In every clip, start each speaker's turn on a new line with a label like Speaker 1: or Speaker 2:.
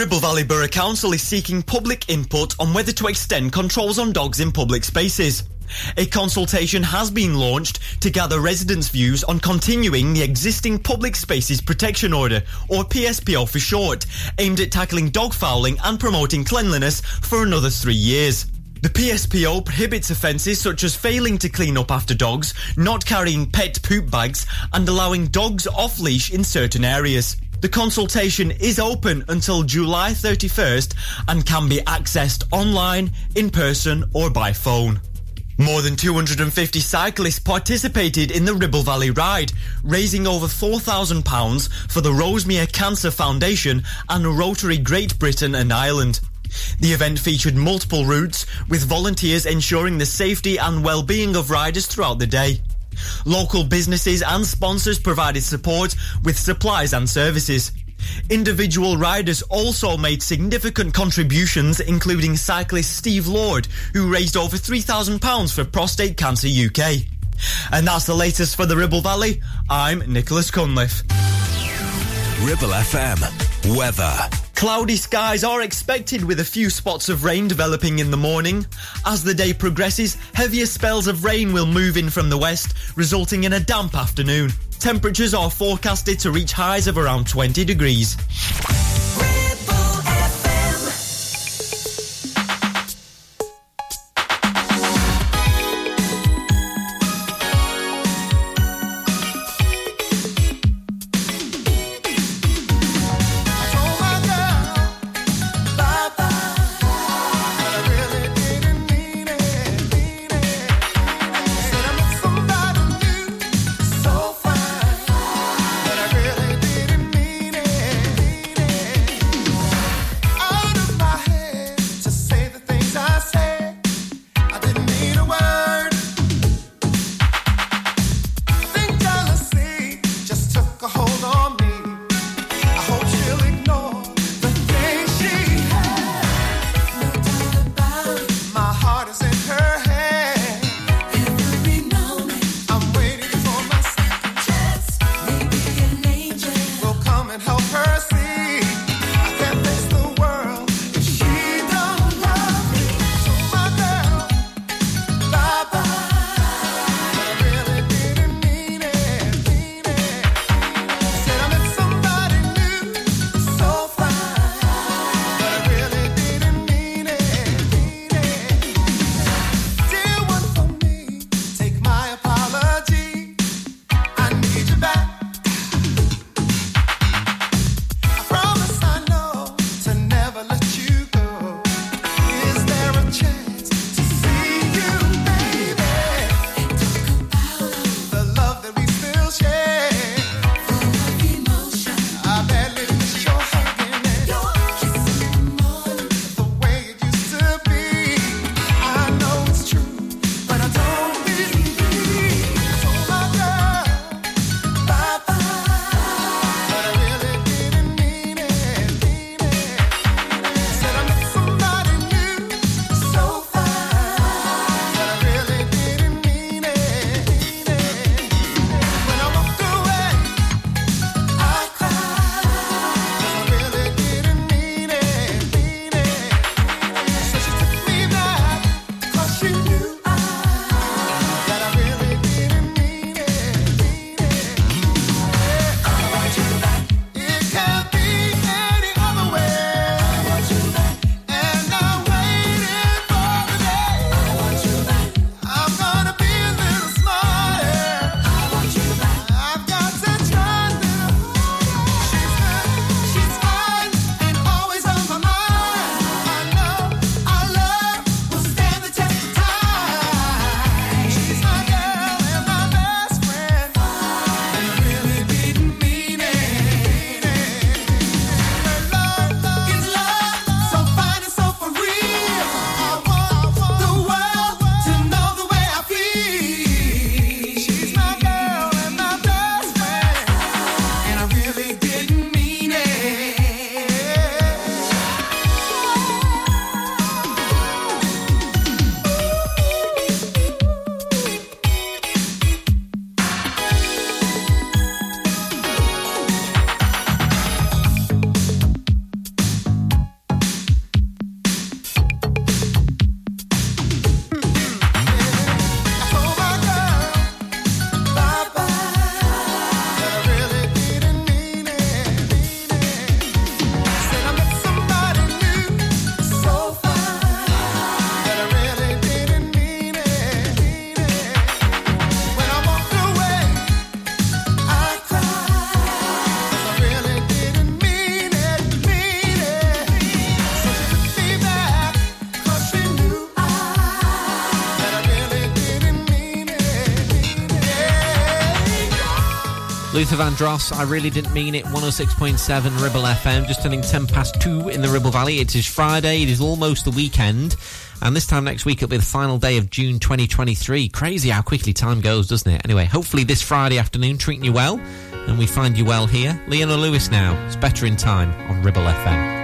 Speaker 1: Ribble Valley Borough Council is seeking public input on whether to extend controls on dogs in public spaces. A consultation has been launched to gather residents' views on continuing the existing Public Spaces Protection Order, or PSPO for short, aimed at tackling dog fouling and promoting cleanliness for another three years. The PSPO prohibits offences such as failing to clean up after dogs, not carrying pet poop bags, and allowing dogs off leash in certain areas. The consultation is open until July 31st and can be accessed online, in person, or by phone. More than 250 cyclists participated in the Ribble Valley Ride, raising over £4,000 for the Rosemere Cancer Foundation and Rotary Great Britain and Ireland. The event featured multiple routes, with volunteers ensuring the safety and well-being of riders throughout the day. Local businesses and sponsors provided support with supplies and services. Individual riders also made significant contributions, including cyclist Steve Lord, who raised over £3,000 for Prostate Cancer UK. And that's the latest for the Ribble Valley. I'm Nicholas Cunliffe.
Speaker 2: Ribble FM. Weather.
Speaker 1: Cloudy skies are expected with a few spots of rain developing in the morning. As the day progresses, heavier spells of rain will move in from the west, resulting in a damp afternoon. Temperatures are forecasted to reach highs of around 20 degrees.
Speaker 3: Luther Vandross, I really didn't mean it. 106.7 Ribble FM, just turning 10 past 2 in the Ribble Valley. It is Friday, it is almost the weekend. And this time next week, it'll be the final day of June 2023. Crazy how quickly time goes, doesn't it? Anyway, hopefully this Friday afternoon treating you well, and we find you well here. Leona Lewis now. It's better in time on Ribble FM.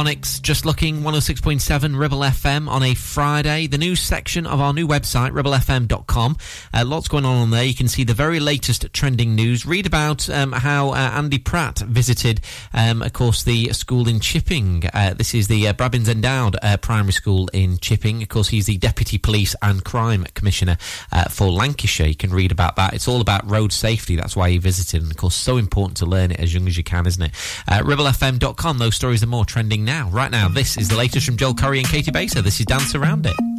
Speaker 4: Stereophonics, just looking 106.7 Ribble FM on a Friday. The news section of our new website, ribblefm.com. Uh, lots going on on there. You can see the very latest trending news. Read about um, how uh, Andy Pratt visited, um, of course, the school in Chipping. Uh, this is the uh, Endowed uh, Primary School in Chipping. Of course, he's the Deputy Police and Crime Commissioner uh, for Lancashire. You can read about that. It's all about road safety. That's why he visited. And, of course, so important to learn it as young as you can, isn't it? Uh, ribblefm.com. Those stories are more trending now. Right now, this is the latest from Joel Corry and Caity Baser. This is Dance Around It.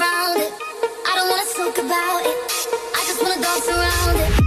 Speaker 5: It. I don't wanna talk about it. I just wanna dance around it.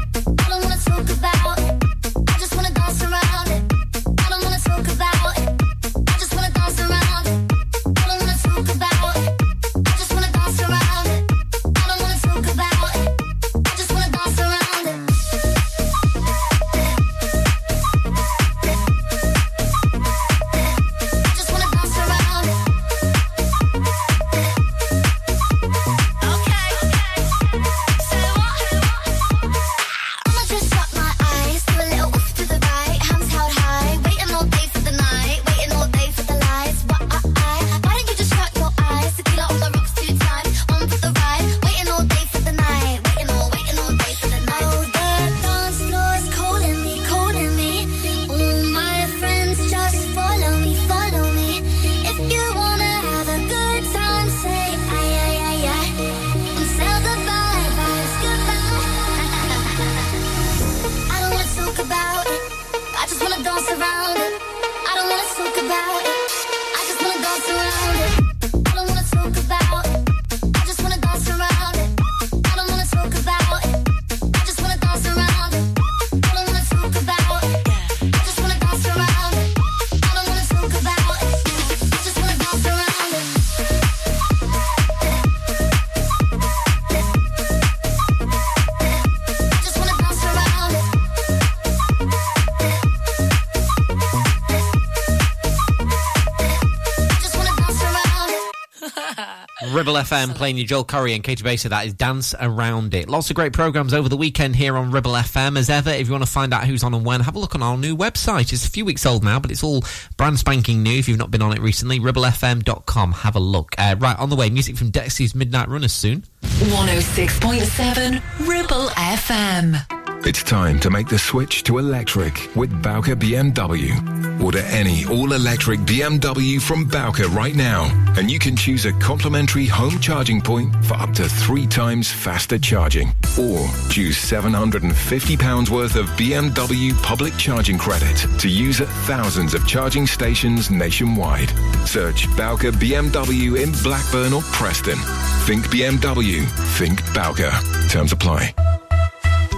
Speaker 4: FM playing you Joel Corry and Caity Baser. That is Dance Around It. Lots of great programs over the weekend here on Ribble FM. As ever, if you want to find out who's on and when, have a look on our new website. It's a few weeks old now, but it's all brand spanking new. If you've not been on it recently, ribblefm.com. Have a look. Uh, right, on the way, music from Dexy's Midnight Runners soon.
Speaker 6: 106.7 Ribble FM.
Speaker 2: It's time to make the switch to electric with Bowker BMW. Order any all-electric BMW from Bowker right now, and you can choose a complimentary home charging point for up to three times faster charging. Or choose £750 worth of BMW public charging credit to use at thousands of charging stations nationwide. Search Bowker BMW in Blackburn or Preston. Think BMW. Think Bowker. Terms apply.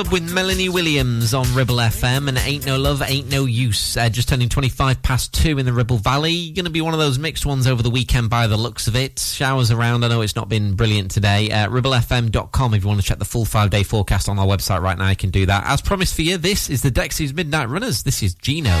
Speaker 7: Sub with Melanie Williams on Ribble FM and Ain't No Love, Ain't No Use. Uh, just turning 25 past 2 in the Ribble Valley. Going to be one of those mixed ones over the weekend by the looks of it. Showers around. I know it's not been brilliant today. Uh, ribblefm.com if you want to check the full five day forecast on our website right now, you can do that. As promised for you, this is the Dexys Midnight Runners. This is Geno.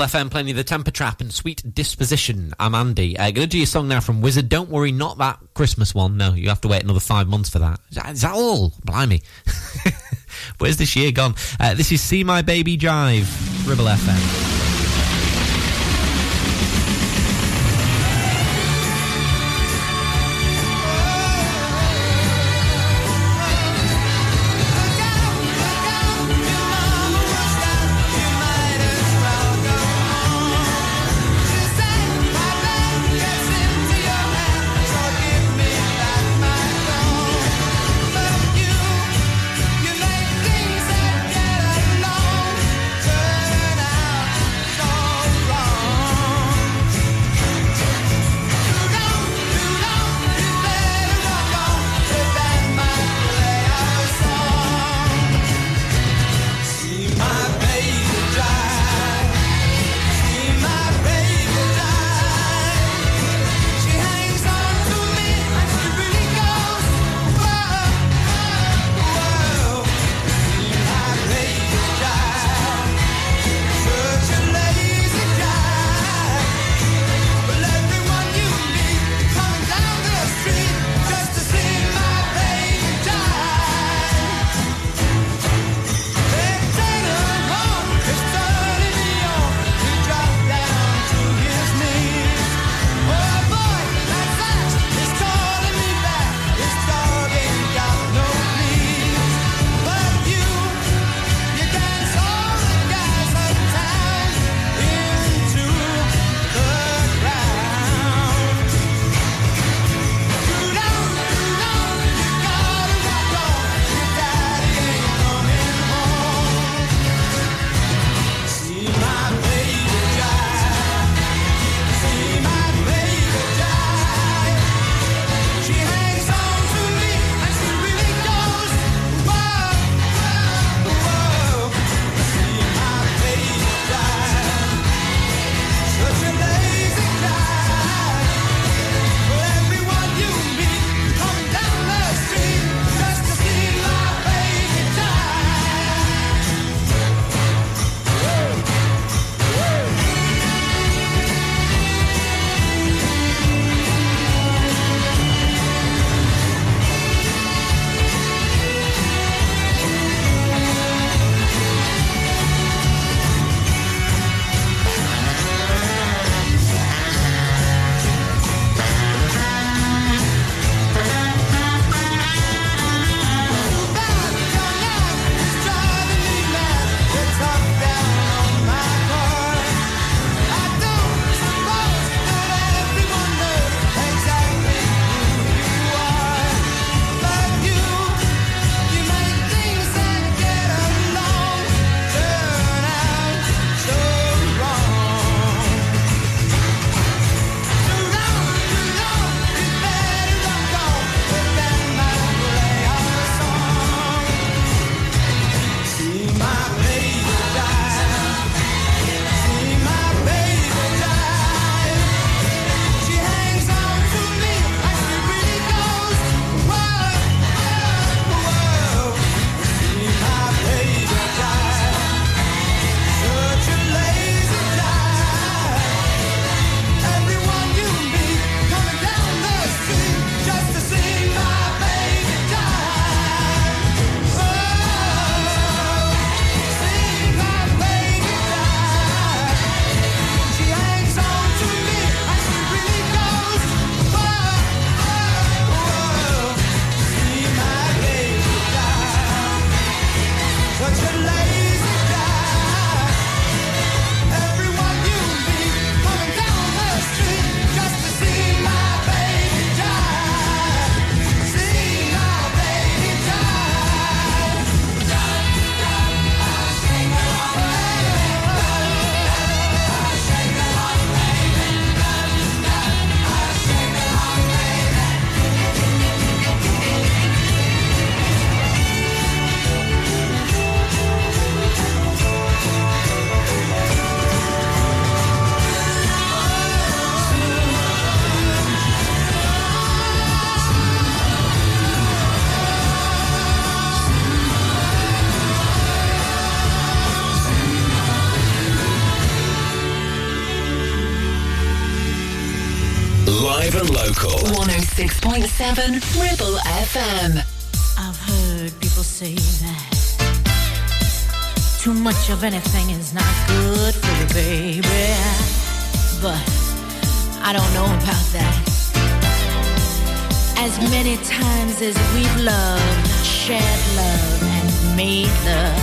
Speaker 8: Ribble FM playing you the Temper Trap and Sweet Disposition. I'm Andy. Uh, gonna do your song now from Wizzard. Don't worry, not that Christmas one. No, you have to wait another five months for that. Is that, is that all? Blimey. Where's this year gone? Uh, this is See My Baby Jive, Ribble FM.
Speaker 6: 7 Ribble FM.
Speaker 9: I've heard people say that too much of anything is not good for the baby. But I don't know about that. As many times as we've loved, shared love, and made love,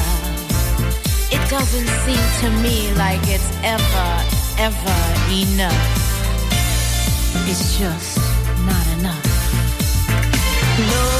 Speaker 9: it doesn't seem to me like it's ever, ever enough. It's just know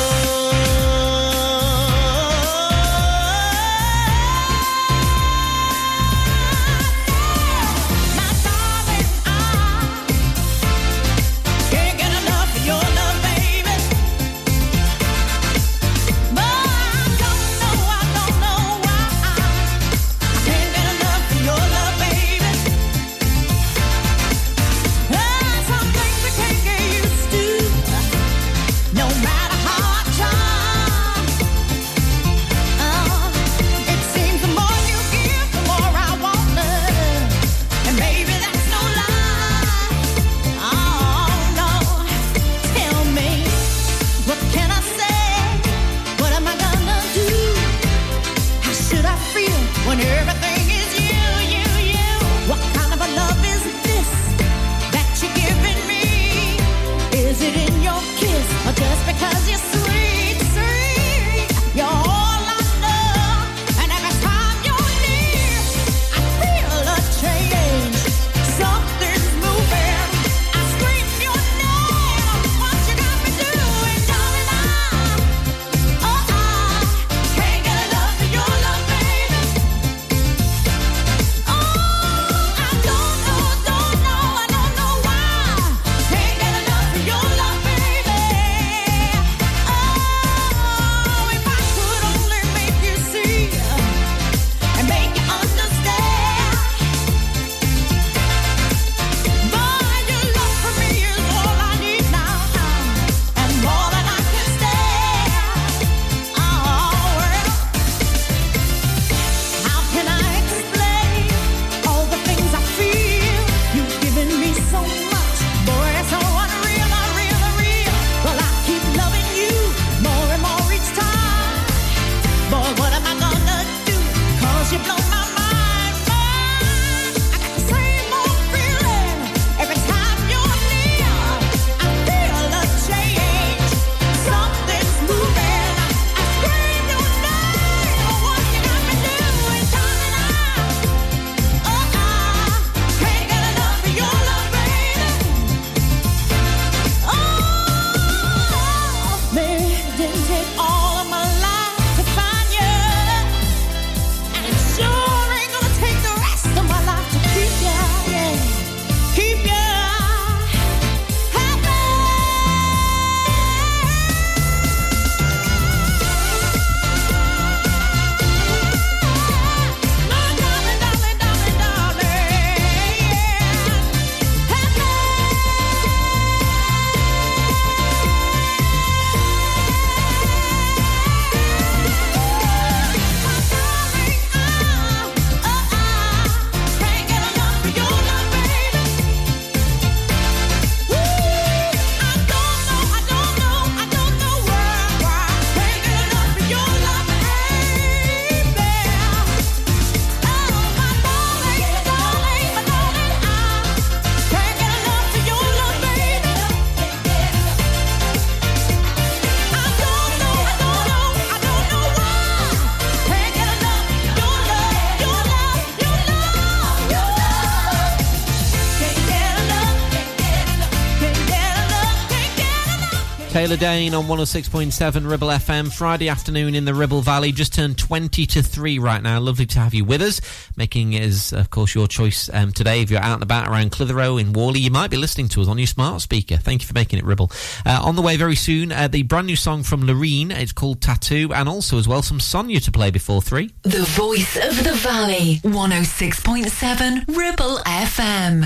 Speaker 4: Taylor Dayne on 106.7 Ribble FM. Friday afternoon in the Ribble Valley. Just turned 20 to 3 right now. Lovely to have you with us. Making is, of course, your choice um, today. If you're out and about around Clitheroe in Whalley, you might be listening to us on your smart speaker. Thank you for making it Ribble. Uh, on the way very soon, uh, the brand new song from Loreen. It's called Tattoo. And also, as well, some Sonia to play before 3.
Speaker 6: The voice of the valley. 106.7 Ribble FM.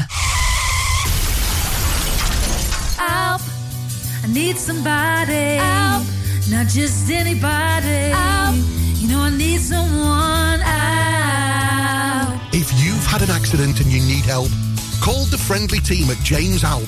Speaker 9: Alpha. I need somebody. Help. Not just anybody. Help. You know, I need someone. Help.
Speaker 10: If you've had an accident and you need help, call the friendly team at James Alp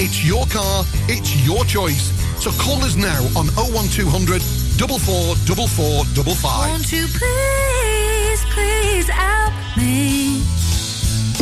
Speaker 10: It's your car, it's your choice. So call us now on 01200 444455.
Speaker 8: Won't you please, please help me?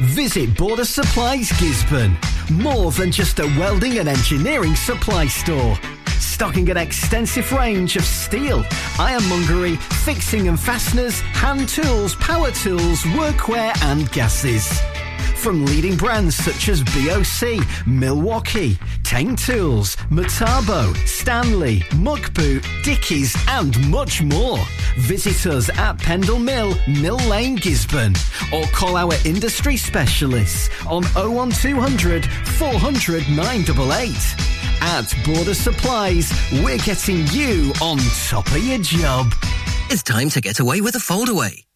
Speaker 11: Visit Border Supplies Gisburn. More than just a welding and engineering supply store. Stocking an extensive range of steel, ironmongery, fixing and fasteners, hand tools, power tools, workwear and gases. From leading brands such as BOC, Milwaukee, Teng Tools, Metabo, Stanley, Muck Boot, Dickies, and much more. Visit us at Pendle Mill, Mill Lane, Gisburn, or call our industry specialists on 01200 400 988. At Border Supplies, we're getting you on top of your job.
Speaker 12: It's time to get away with a foldaway.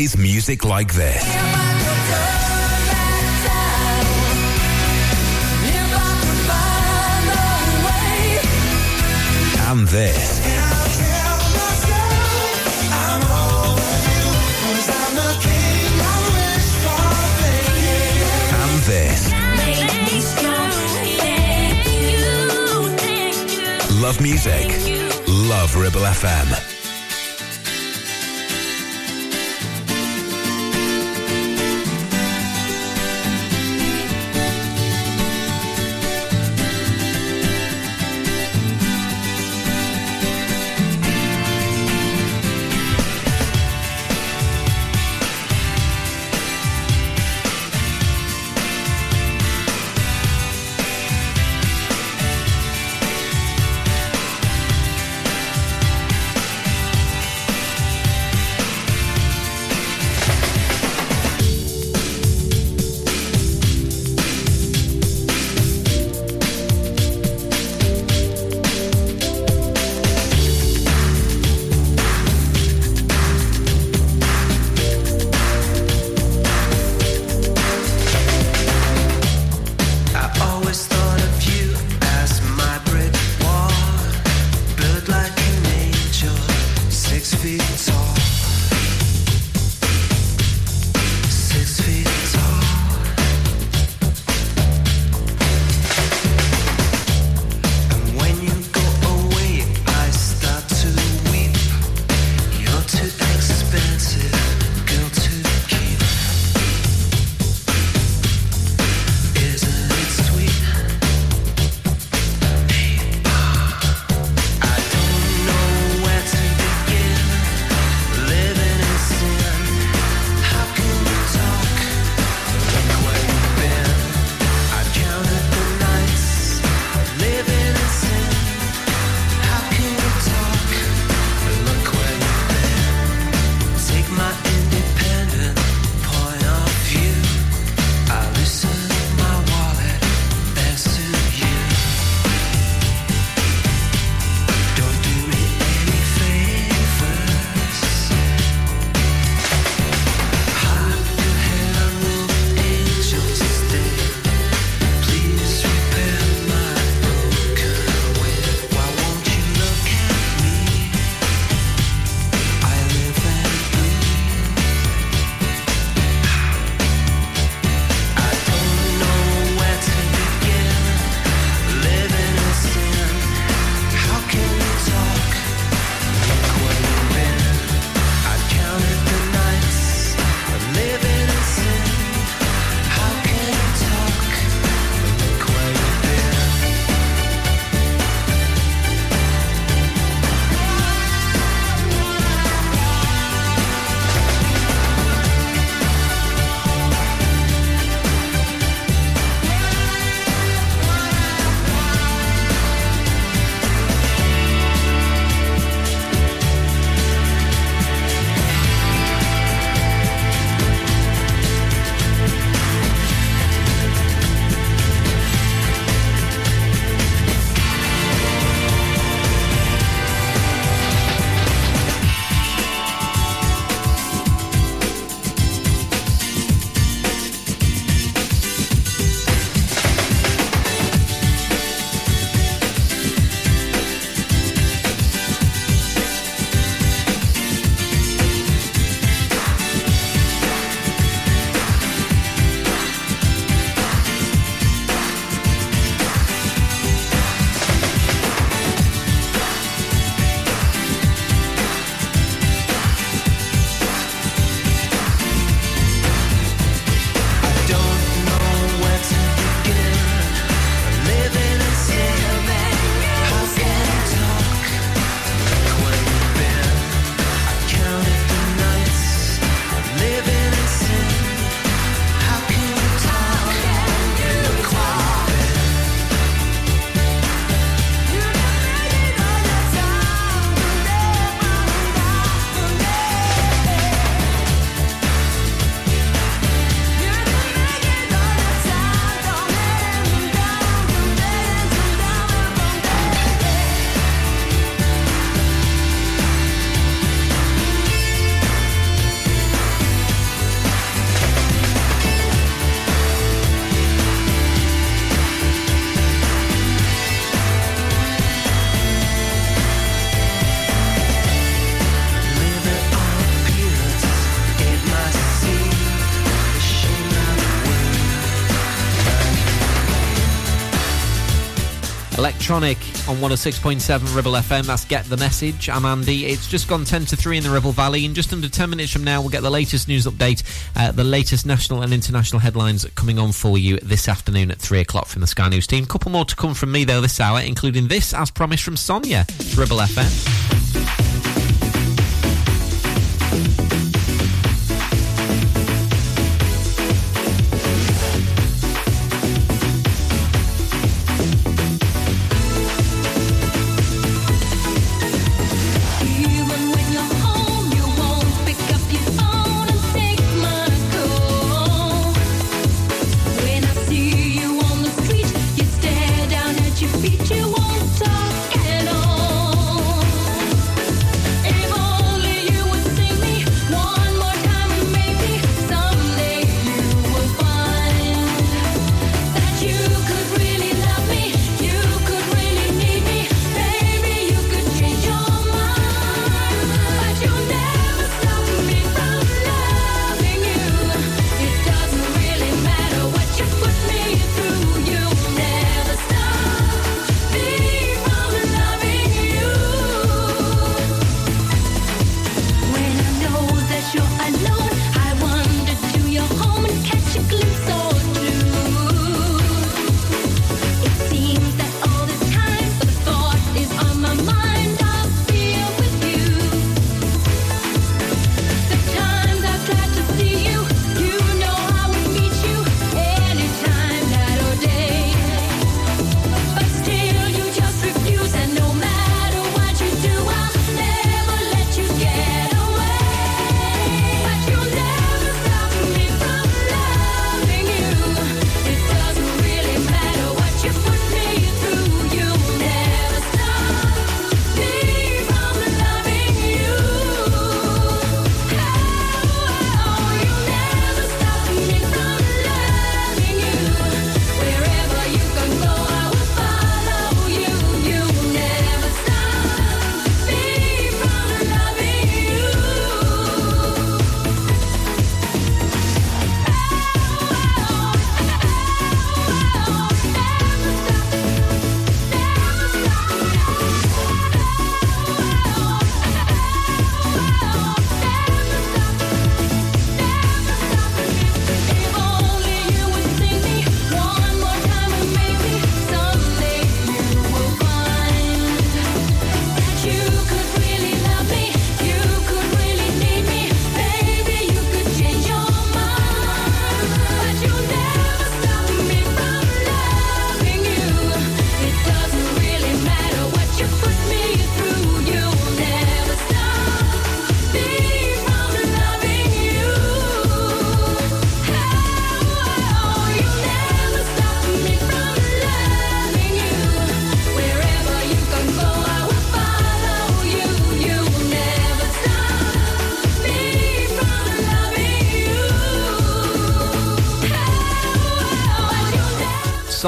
Speaker 3: Plays music like this. And this. And this. Love music. Love Ribble FM. Electronic on 106.7 Ribble FM. That's Get the Message. I'm Andy. It's just gone 10 to 3 in the Ribble Valley. In just under 10 minutes from now, we'll get the latest news update, uh, the latest national and international headlines coming on for you this afternoon at 3 o'clock from the Sky News team. A couple more to come from me, though, this hour, including this, as promised, from Sonia. It's Ribble FM.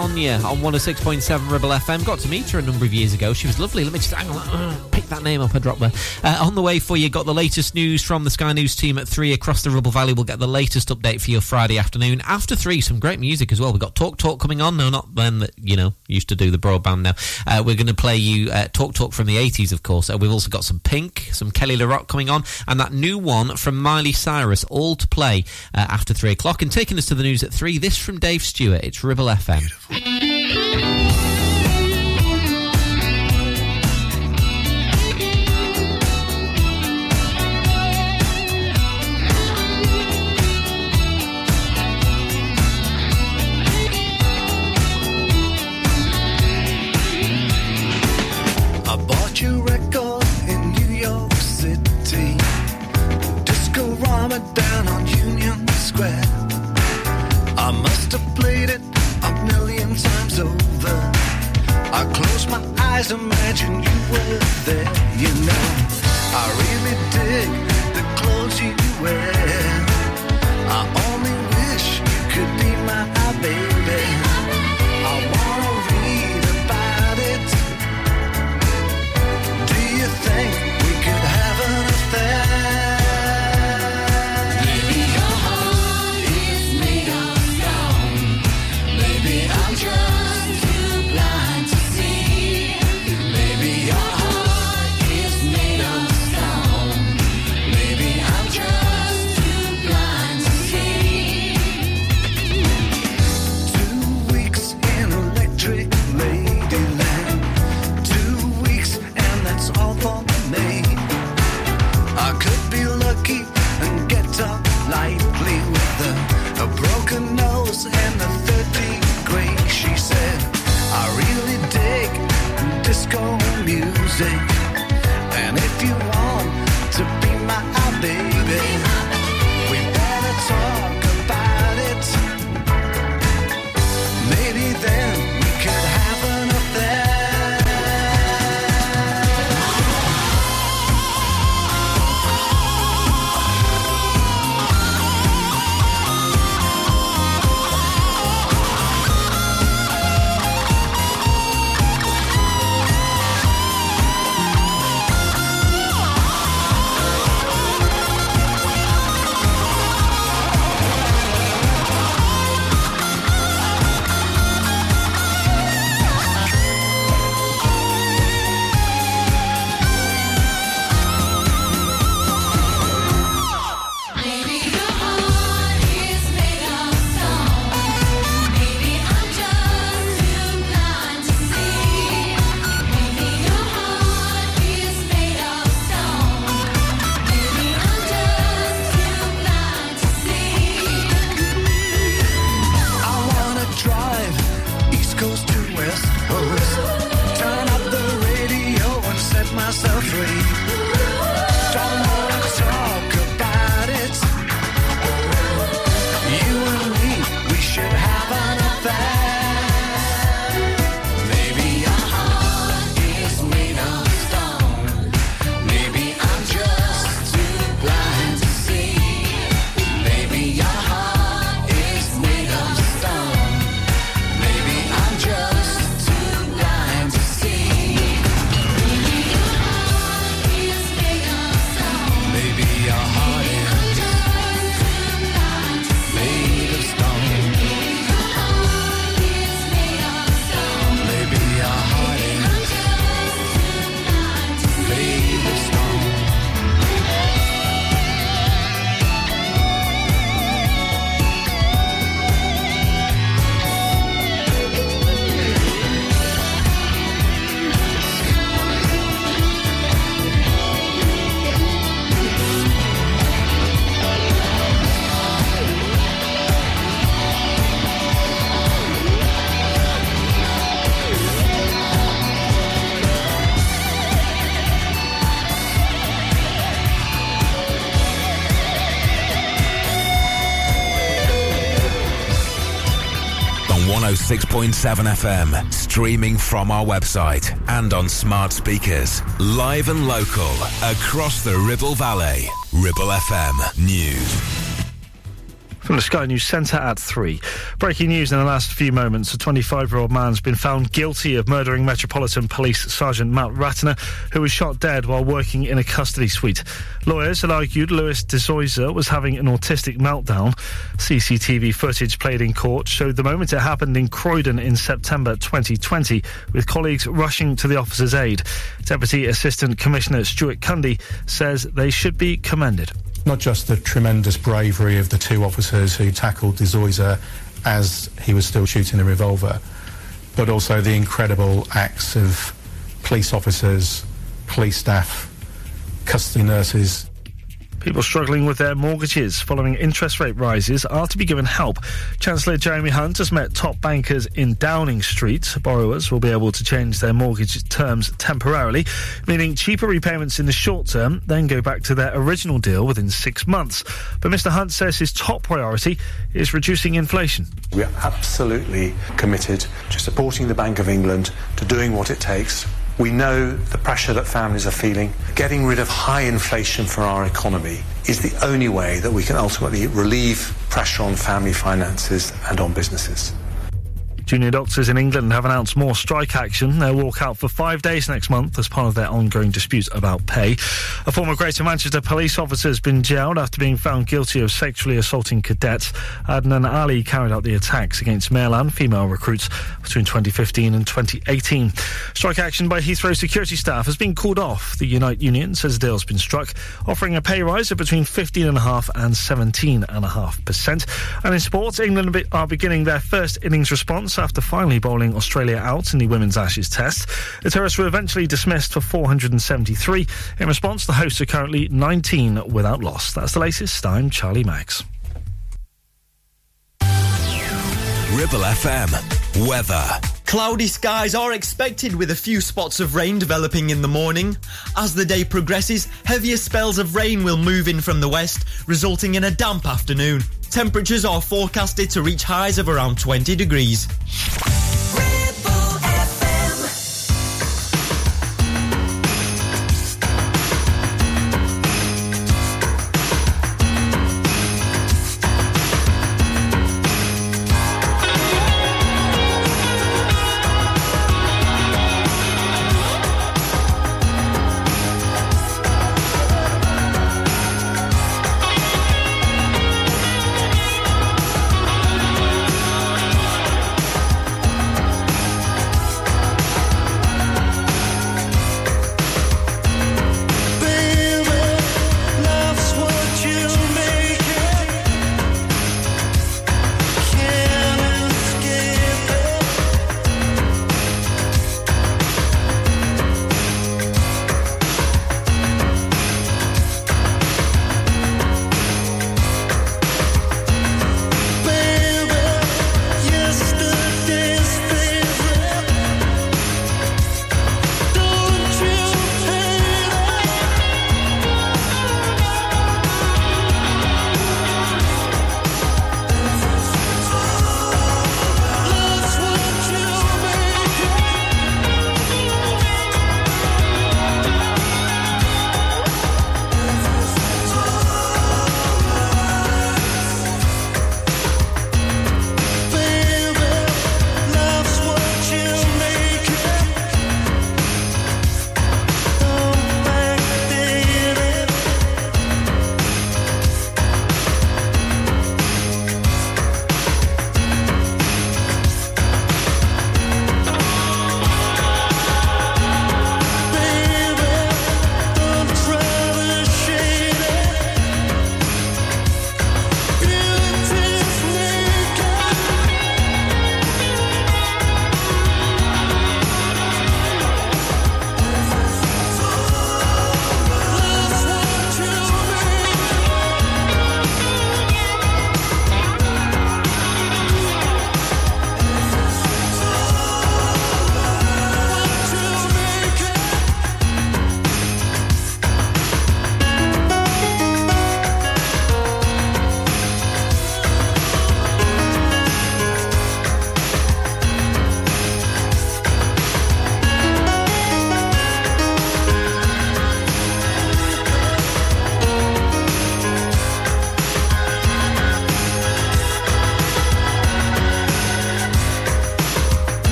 Speaker 3: Sonia on 106.7 Ribble FM. Got to meet her a number of years ago. She was lovely. Let me just hang on, that name up. I dropped there. Uh, on the way for you, got the latest news from the Sky News team at three across the Ribble Valley. We'll get the latest update for your Friday afternoon. After three, some great music as well. We've got Talk Talk coming on. No, not them that, you know, used to do the broadband now. Uh, we're going to play you uh, Talk Talk from the 80s, of course. Uh, we've also got some Pink, some Kelly LaRock coming on, and that new one from Miley Cyrus, all to play uh, after three o'clock. And taking us to the news at three, this from Dave Stewart. It's Ribble FM.
Speaker 13: I imagine music.
Speaker 2: 106.7 FM, streaming from our website and on smart speakers. Live and local across the Ribble Valley. Ribble FM News.
Speaker 14: From the Sky News Centre at 3. Breaking news in the last few moments. A 25 year old man's been found guilty of murdering Metropolitan Police Sergeant Matt Ratana, who was shot dead while working in a custody suite. Lawyers had argued Louis de Zoysa was having an autistic meltdown. CCTV footage played in court showed the moment it happened in Croydon in September 2020, with colleagues rushing to the officer's aid. Deputy Assistant Commissioner Stuart Cundy says they should be commended.
Speaker 15: not just the tremendous bravery of the two officers who tackled De Zoysa as he was still shooting the revolver, but also the incredible acts of police officers, police staff, custody nurses,
Speaker 14: People struggling with their mortgages following interest rate rises are to be given help. Chancellor Jeremy Hunt has met top bankers in Downing Street. Borrowers will be able to change their mortgage terms temporarily, meaning cheaper repayments in the short term, then go back to their original deal within six months. But Mr. Hunt says his top priority is reducing inflation.
Speaker 16: We are absolutely committed to supporting the Bank of England, to doing what it takes. We know the pressure that families are feeling. Getting rid of high inflation for our economy is the only way that we can ultimately relieve pressure on family finances and on businesses.
Speaker 14: Junior doctors in England have announced more strike action. They'll walk out for five days next month as part of their ongoing dispute about pay. A former Greater Manchester police officer has been jailed after being found guilty of sexually assaulting cadets. Adnan Ali carried out the attacks against male and female recruits between 2015 and 2018. Strike action by Heathrow security staff has been called off. The Unite Union says a deal's been struck, offering a pay rise of between 15.5 and 17.5%. And in sports, England are beginning their first innings response after finally bowling Australia out in the Women's Ashes Test. The tourists were eventually dismissed for 473. In response, the hosts are currently 19 without loss. That's the latest. I'm Charlie Max.
Speaker 2: Ribble FM. Weather.
Speaker 8: Cloudy skies are expected with a few spots of rain developing in the morning. As the day progresses, heavier spells of rain will move in from the west, resulting in a damp afternoon. Temperatures are forecasted to reach highs of around 20 degrees.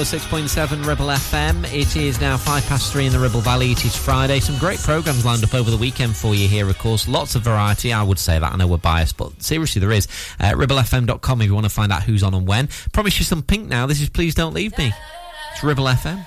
Speaker 4: 106.7 Ribble FM. It is now five past three in the Ribble Valley. It is Friday. Some great programmes lined up over the weekend for you here, of course. Lots of variety. I would say that. I know we're biased, but seriously, there is. Uh, ribblefm.com if you want to find out who's on and when. Promise you some pink now. This is Please Don't Leave Me. It's Ribble FM.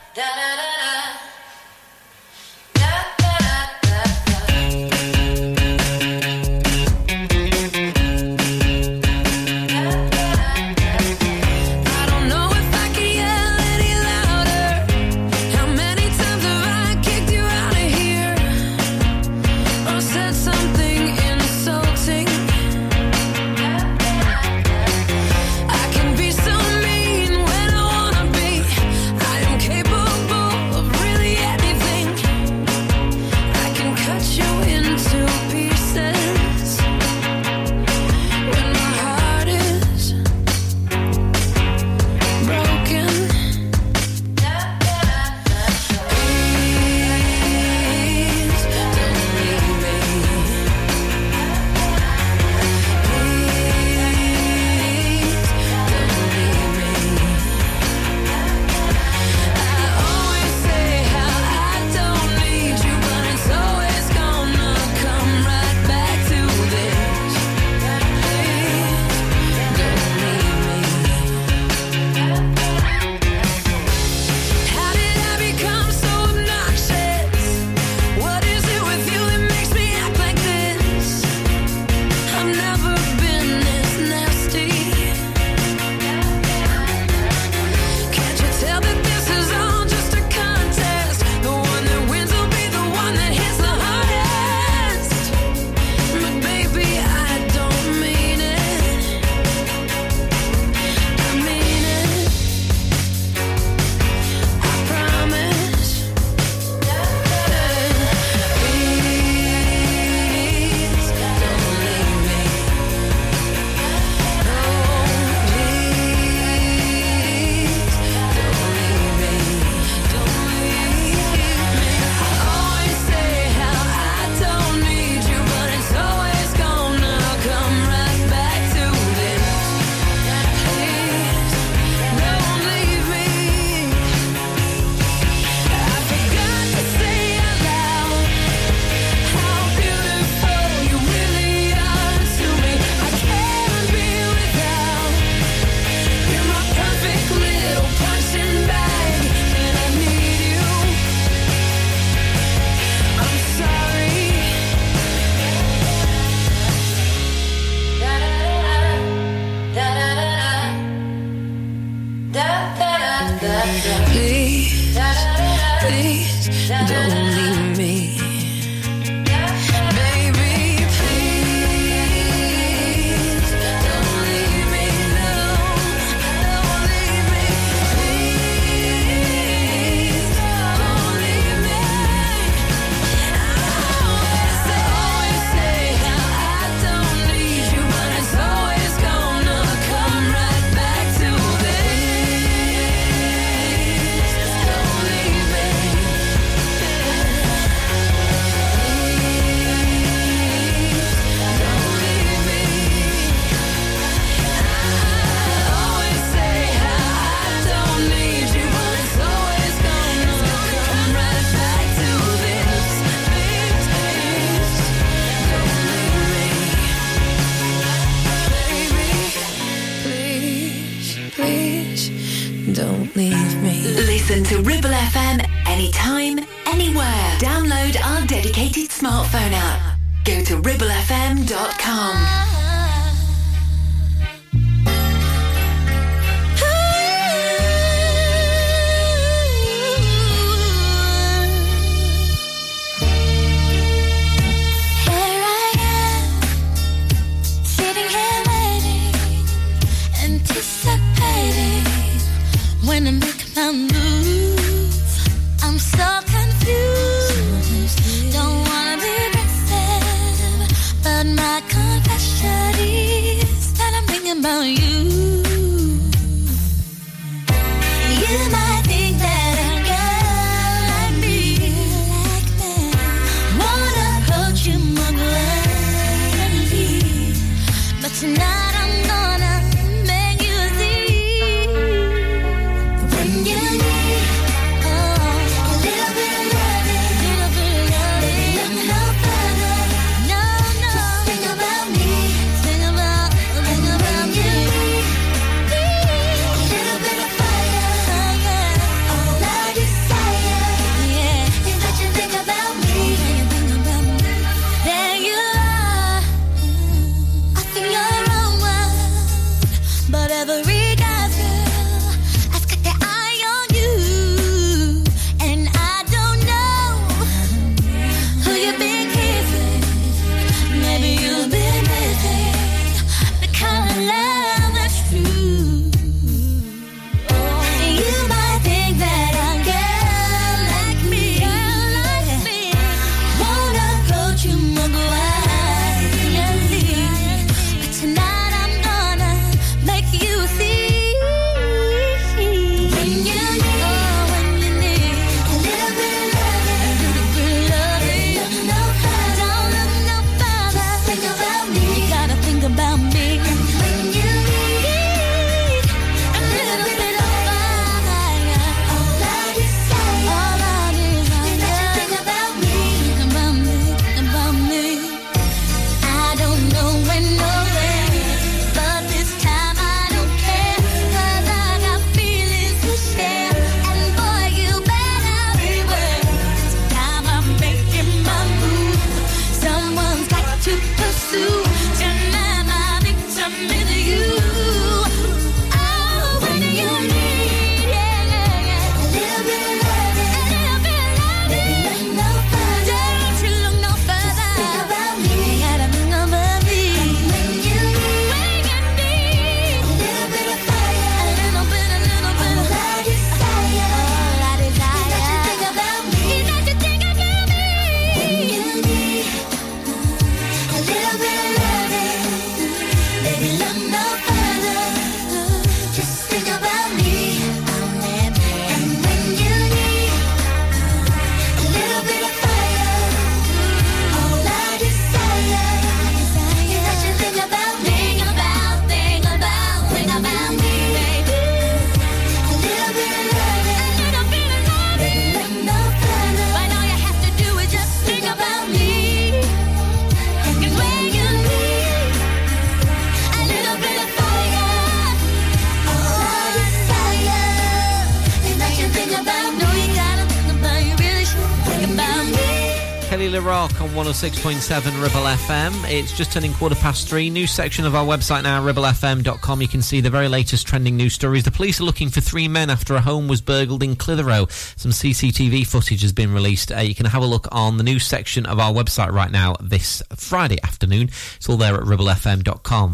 Speaker 4: 106.7 Ribble FM. It's just turning quarter past three. New section of our website now, ribblefm.com. You can see the very latest trending news stories. The police are looking for three men after a home was burgled in Clitheroe. Some CCTV footage has been released. Uh, you can have a look on the news section of our website right now this Friday afternoon. It's all there at ribblefm.com.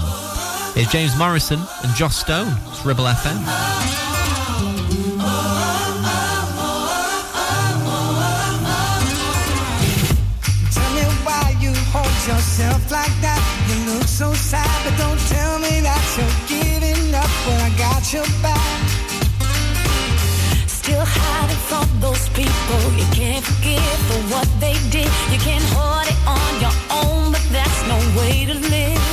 Speaker 4: Here's James Morrison and Joss Stone. It's Ribble FM.
Speaker 8: yourself like that. You look so sad, but don't tell me that you're giving up when I got your back.
Speaker 3: Still hiding from those people. You can't forgive for what they did. You can't hold it on your own, but that's no way to live.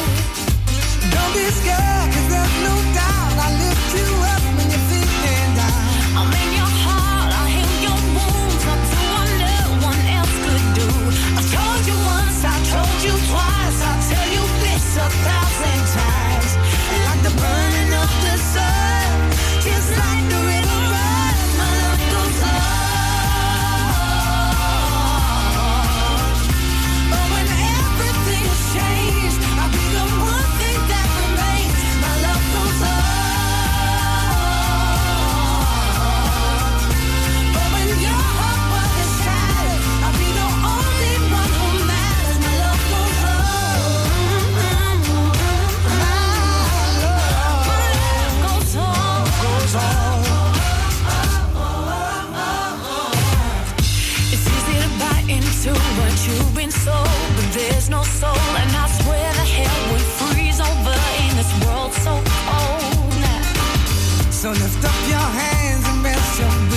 Speaker 8: Don't be scared, cause there's no doubt I lift you up.
Speaker 3: I told you twice, I'll tell you this a thousand times.
Speaker 8: Like the burning of the sun.
Speaker 3: So
Speaker 8: lift up your hands and rest your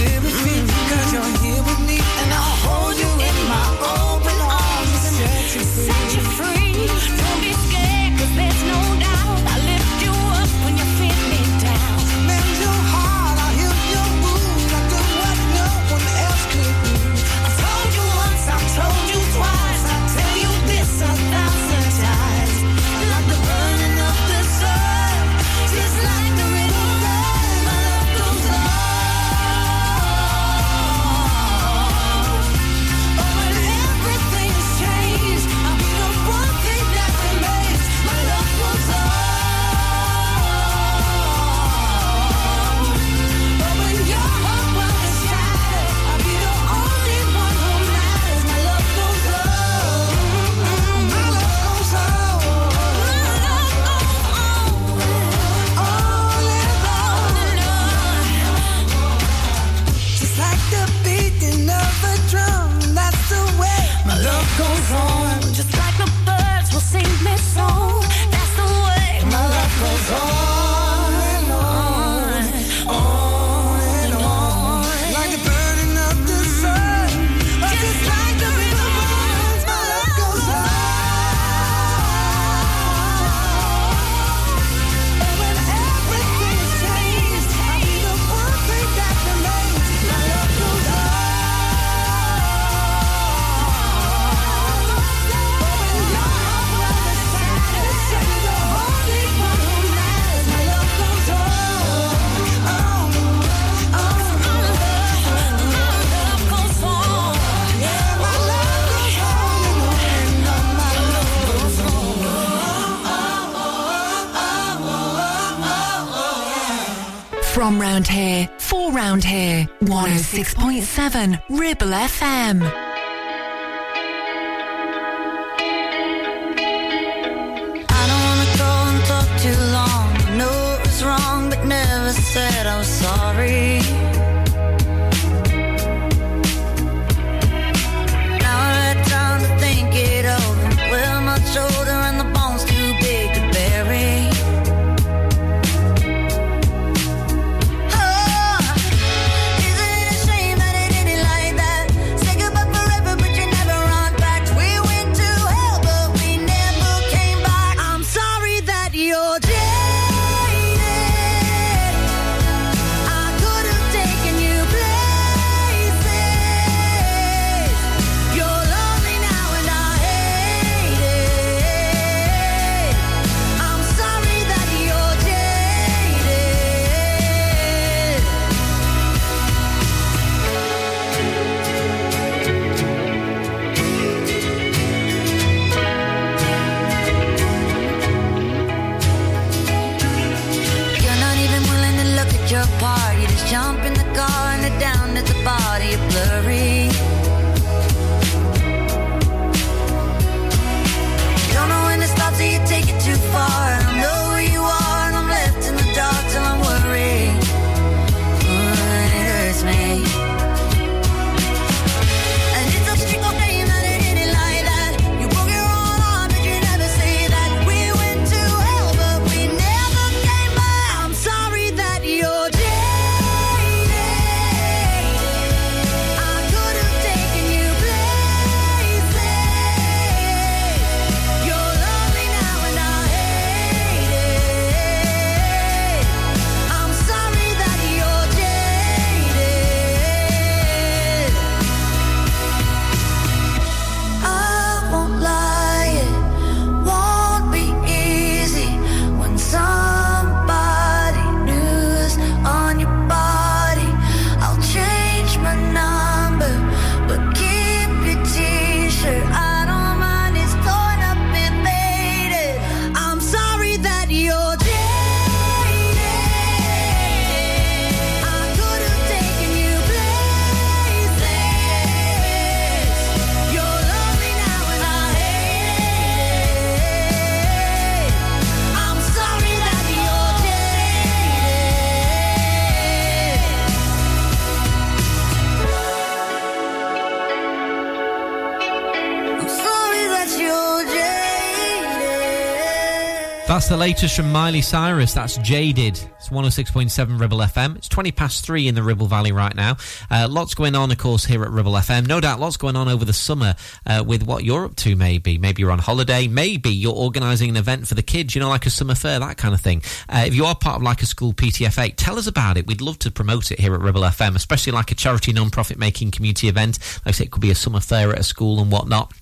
Speaker 8: the
Speaker 4: latest from Miley Cyrus. That's Jaded. It's 106.7 Ribble FM. It's 20 past three in the Ribble Valley right now. Uh, lots going on, of course, here at Ribble FM. No doubt lots going on over the summer uh, with what you're up to, maybe. Maybe you're on holiday. Maybe you're organising an event for the kids, you know, like a summer fair, that kind of thing. Uh, if you are part of like a school PTFA, tell us about it. We'd love to promote it here at Ribble FM, especially like a charity non-profit making community event. Like I say, it could be a summer fair at a school and whatnot.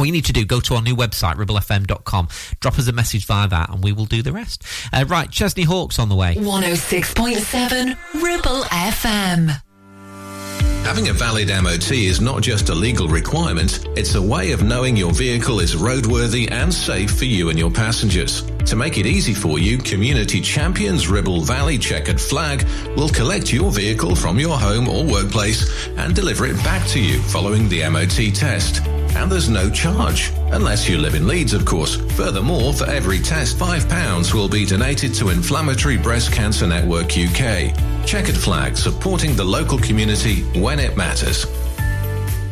Speaker 4: All you need to do, go to our new website, ribblefm.com, drop us a message via that, and we will do the rest. Uh, right, Chesney Hawks on the way.
Speaker 6: 106.7 Ribble FM.
Speaker 17: Having a valid MOT is not just a legal requirement, it's a way of knowing your vehicle is roadworthy and safe for you and your passengers. To make it easy for you, Community Champions Ribble Valley Checkered Flag will collect your vehicle from your home or workplace and deliver it back to you following the MOT test. And there's no charge, unless you live in Leeds, of course. Furthermore, for every test, £5 will be donated to Inflammatory Breast Cancer Network UK. Checkered Flag, supporting the local community when it matters.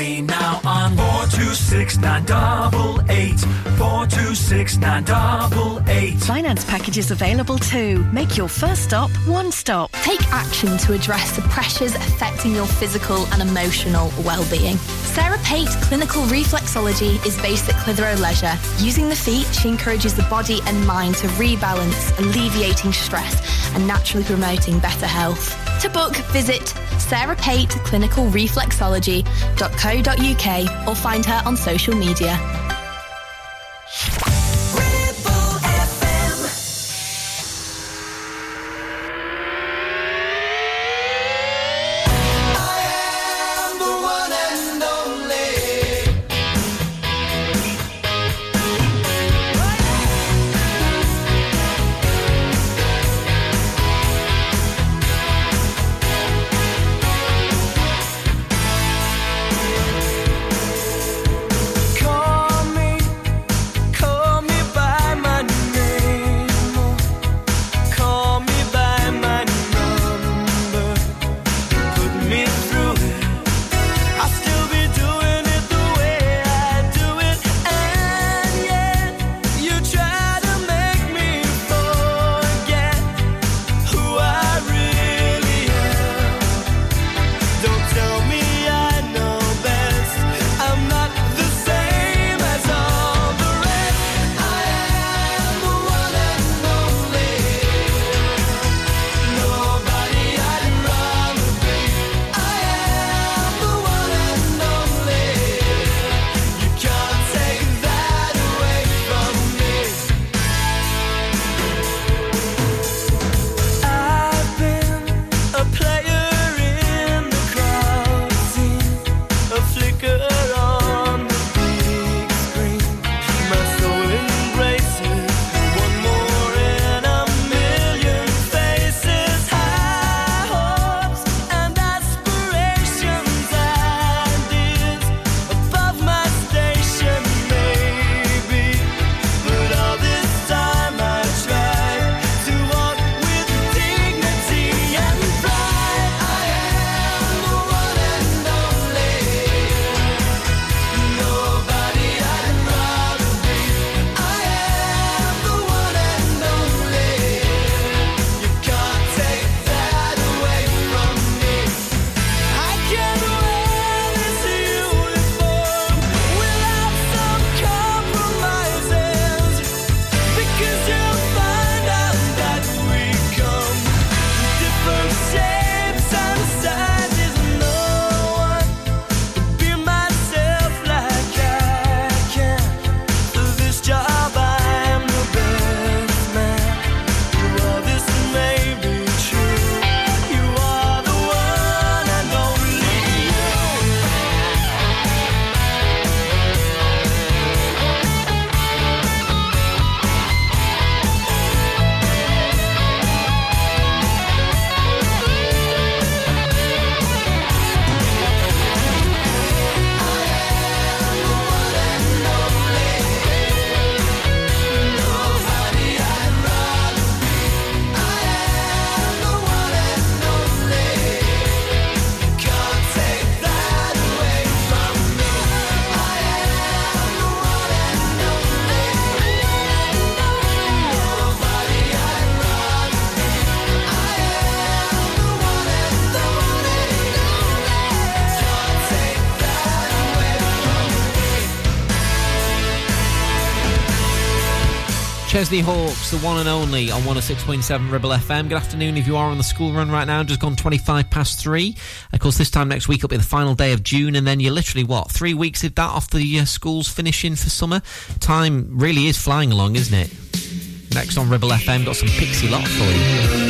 Speaker 18: Burnley now on 426 988, 426 988.
Speaker 19: Finance packages available too. Make your first stop one stop.
Speaker 20: Take action to address the pressures affecting your physical and emotional well-being. Sarah Pate Clinical Reflexology is based at Clitheroe Leisure. Using the feet, she encourages the body and mind to rebalance, alleviating stress and naturally promoting better health. To book, visit Sarah Clinical or find her on social media.
Speaker 3: Chesney Hawks, the one and only on 106.7 Ribble FM. Good afternoon if you are on the school run right now, just gone 25 past three. Of course, this time next week will be the final day of June, and then you're literally, what, three weeks if that off the uh, schools finishing for summer? Time really is flying along, isn't it? Next on Ribble FM, got some Pixie Lott for you.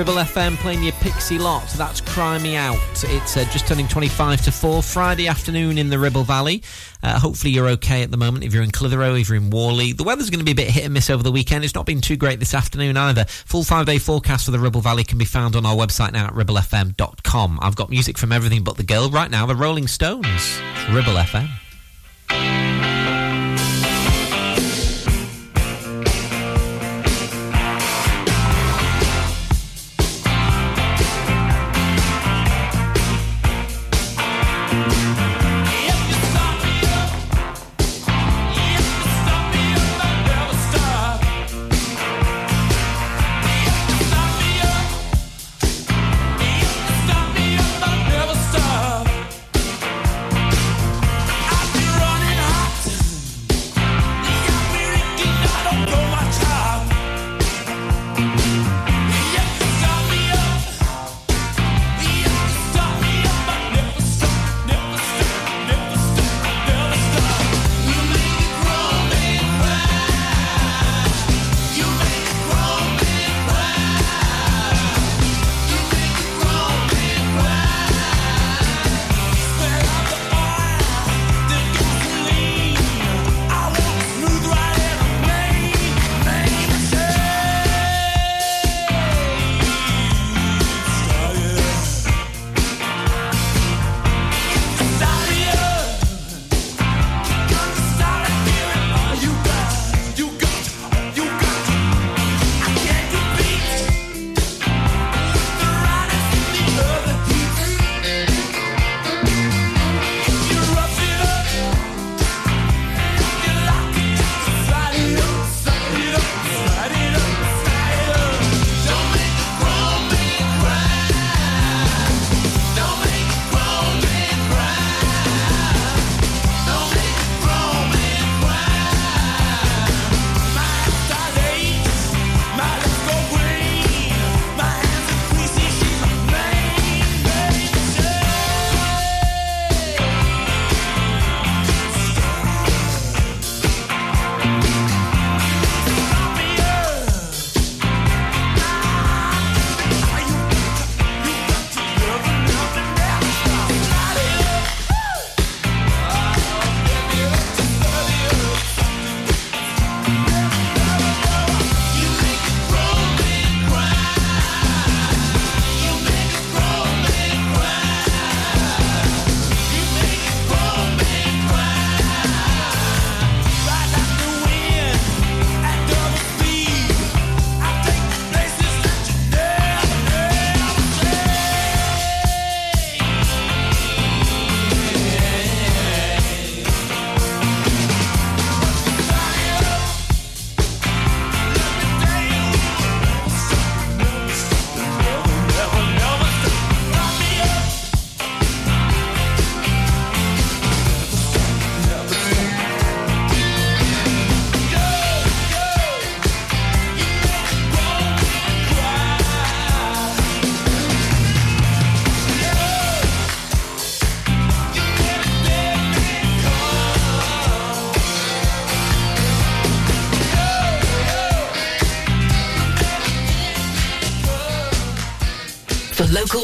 Speaker 21: Ribble FM
Speaker 7: playing your Pixie Lott. That's Cry Me Out. It's uh, just turning 25 to 4, Friday afternoon in the Ribble Valley. Uh, hopefully you're okay at the moment if you're in Clitheroe, if you're in Whalley. The weather's going to be a bit hit and miss over the weekend. It's not been too great this afternoon either. Full five day forecast for the Ribble Valley can be found on our website now at ribblefm.com. I've got music from everything but the girl right now, the Rolling Stones. It's Ribble FM.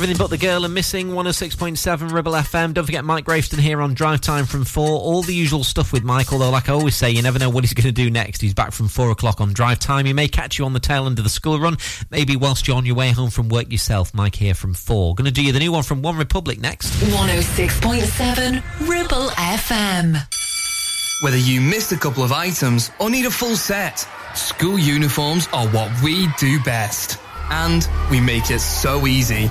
Speaker 4: Everything but the girl and missing 106.7 Ribble FM. Don't forget Mike Graveston here on Drive Time from 4. All the usual stuff with Mike, although, like I always say, you never know what he's going to do next. He's back from 4 o'clock on Drive Time. He may catch you on the tail end of the school run, maybe whilst you're on your way home from work yourself. Mike here from 4. Going to do you the new one from One Republic next.
Speaker 6: 106.7 Ribble FM.
Speaker 22: Whether you missed a couple of items or need a full set, school uniforms are what we do best. And we make it so easy.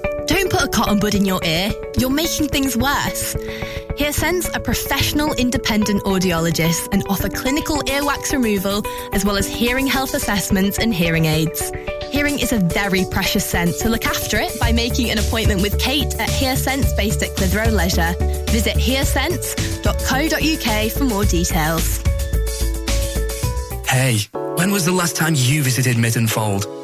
Speaker 3: A cotton bud in your ear. You're making things worse. HearSense are professional independent audiologists and offer clinical earwax removal as well as hearing health assessments and hearing aids. Hearing is a very precious sense, so look after it by making an appointment with Kate at HearSense based at Clitheroe Leisure. Visit hearsense.co.uk for more details.
Speaker 22: Hey, when was the last time you visited Mytton Fold?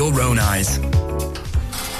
Speaker 22: own eyes.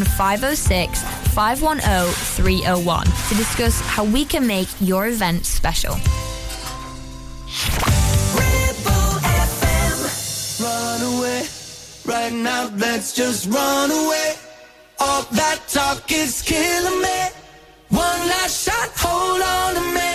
Speaker 23: 07506 510 301 to discuss how we can make your event special.
Speaker 24: Run away. Right now, let's just run away. All that talk is killing me. One last shot, hold on to me.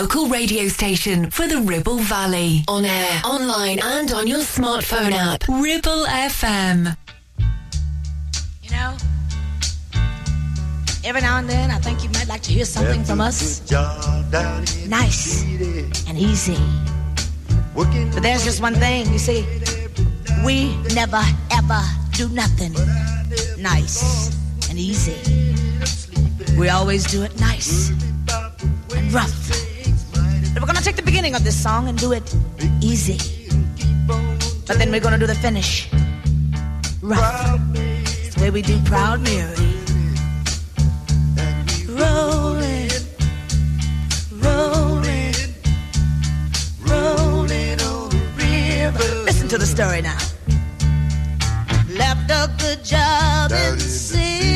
Speaker 6: Local radio station for the Ribble Valley. On air, online, and on your smartphone app. Ribble FM.
Speaker 9: You know, every now and then, I think you might like to hear something from us. Nice and easy. But there's just one thing, you see. We never ever do nothing nice and easy. We always do it nice and rough. But we're gonna take the beginning of this song and do it easy. But then we're gonna do the finish rough. It's the way we do Proud Mary. Rolling, rolling, rolling on the river. Listen to the story now. Left a good job in the city,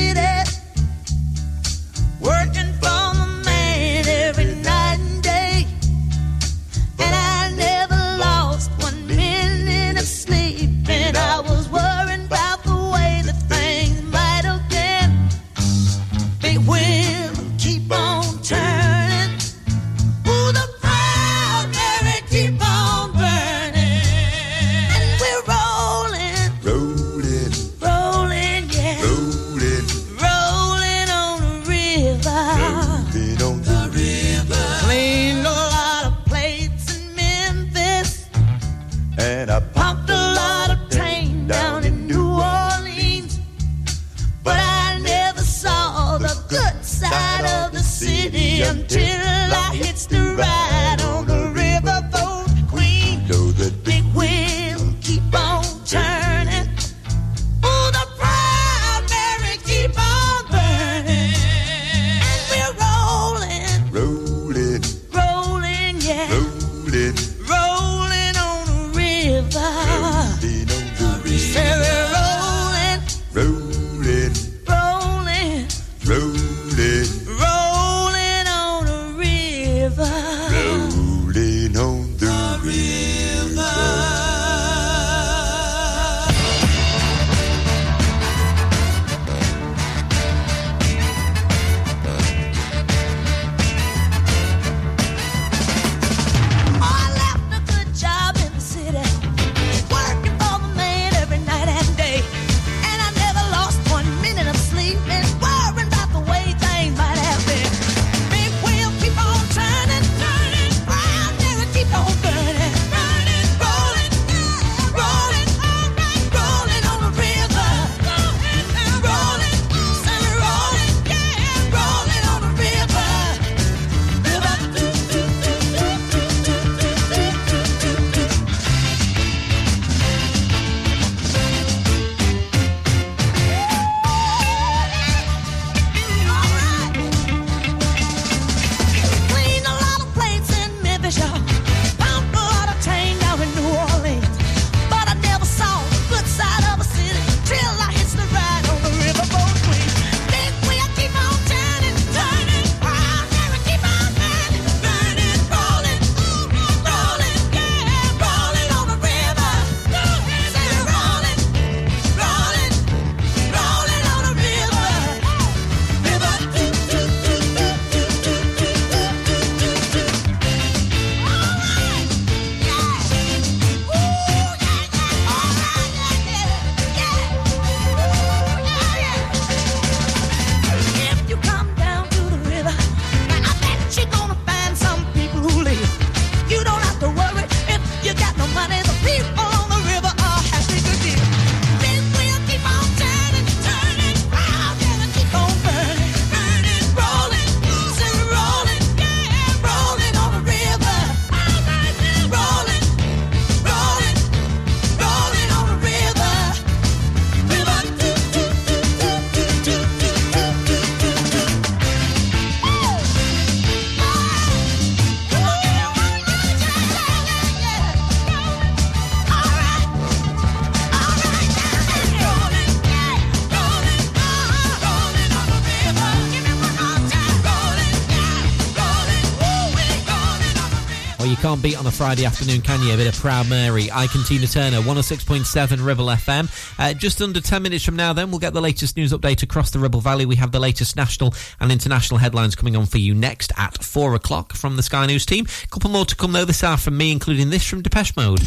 Speaker 3: beat on a Friday afternoon, can you? A bit of Proud Mary, Ike and Tina Turner, 106.7 Ribble FM. Uh, just under 10 minutes from now, then, we'll get the latest news update across the Ribble Valley. We have the latest national and international headlines coming on for you next at 4 o'clock from the Sky News team. A couple more to come, though, this hour from me, including this from Depeche Mode.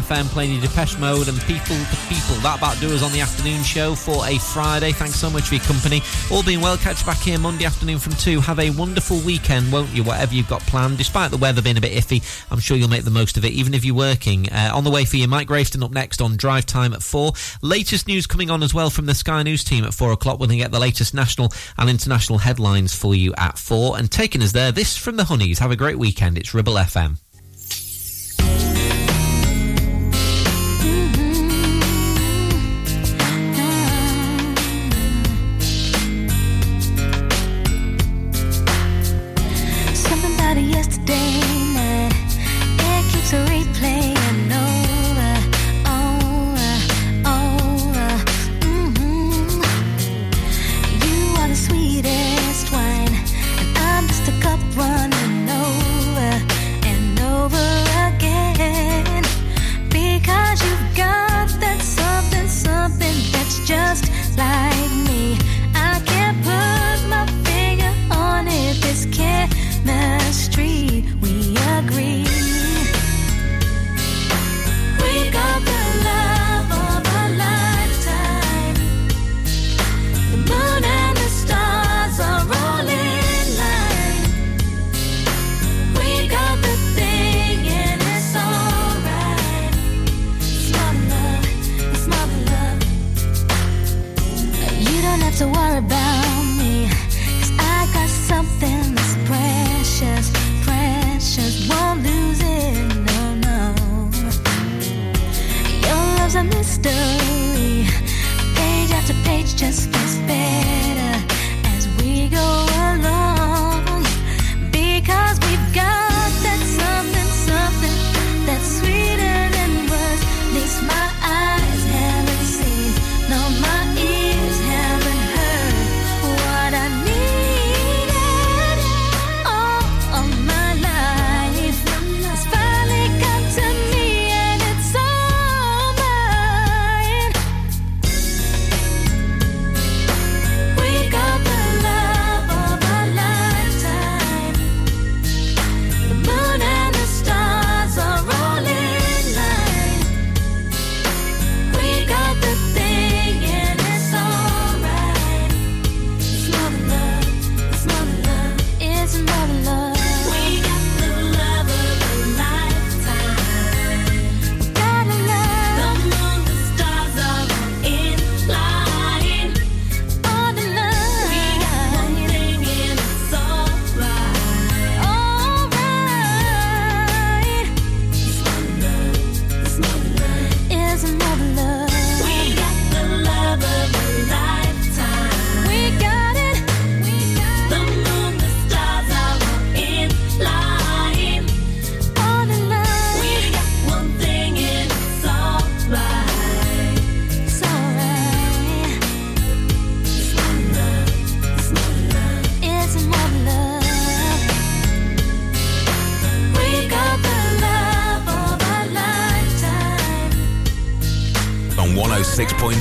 Speaker 3: FM playing you Depeche Mode and People to People. That about do us on the afternoon show for a Friday. Thanks so much for your company. All being well, catch back here Monday afternoon from 2. Have a wonderful weekend, won't you? Whatever you've got planned. Despite the weather being a bit iffy, I'm sure you'll make the most of it, even if you're working. Uh, on the way for you, Mike Grayston up next on Drive Time at 4. Latest news coming on as well from the Sky News team at 4 o'clock. We're going to get the latest national and international headlines for you at 4. And taking us there, this from the Honeys. Have a great weekend. It's Ribble FM.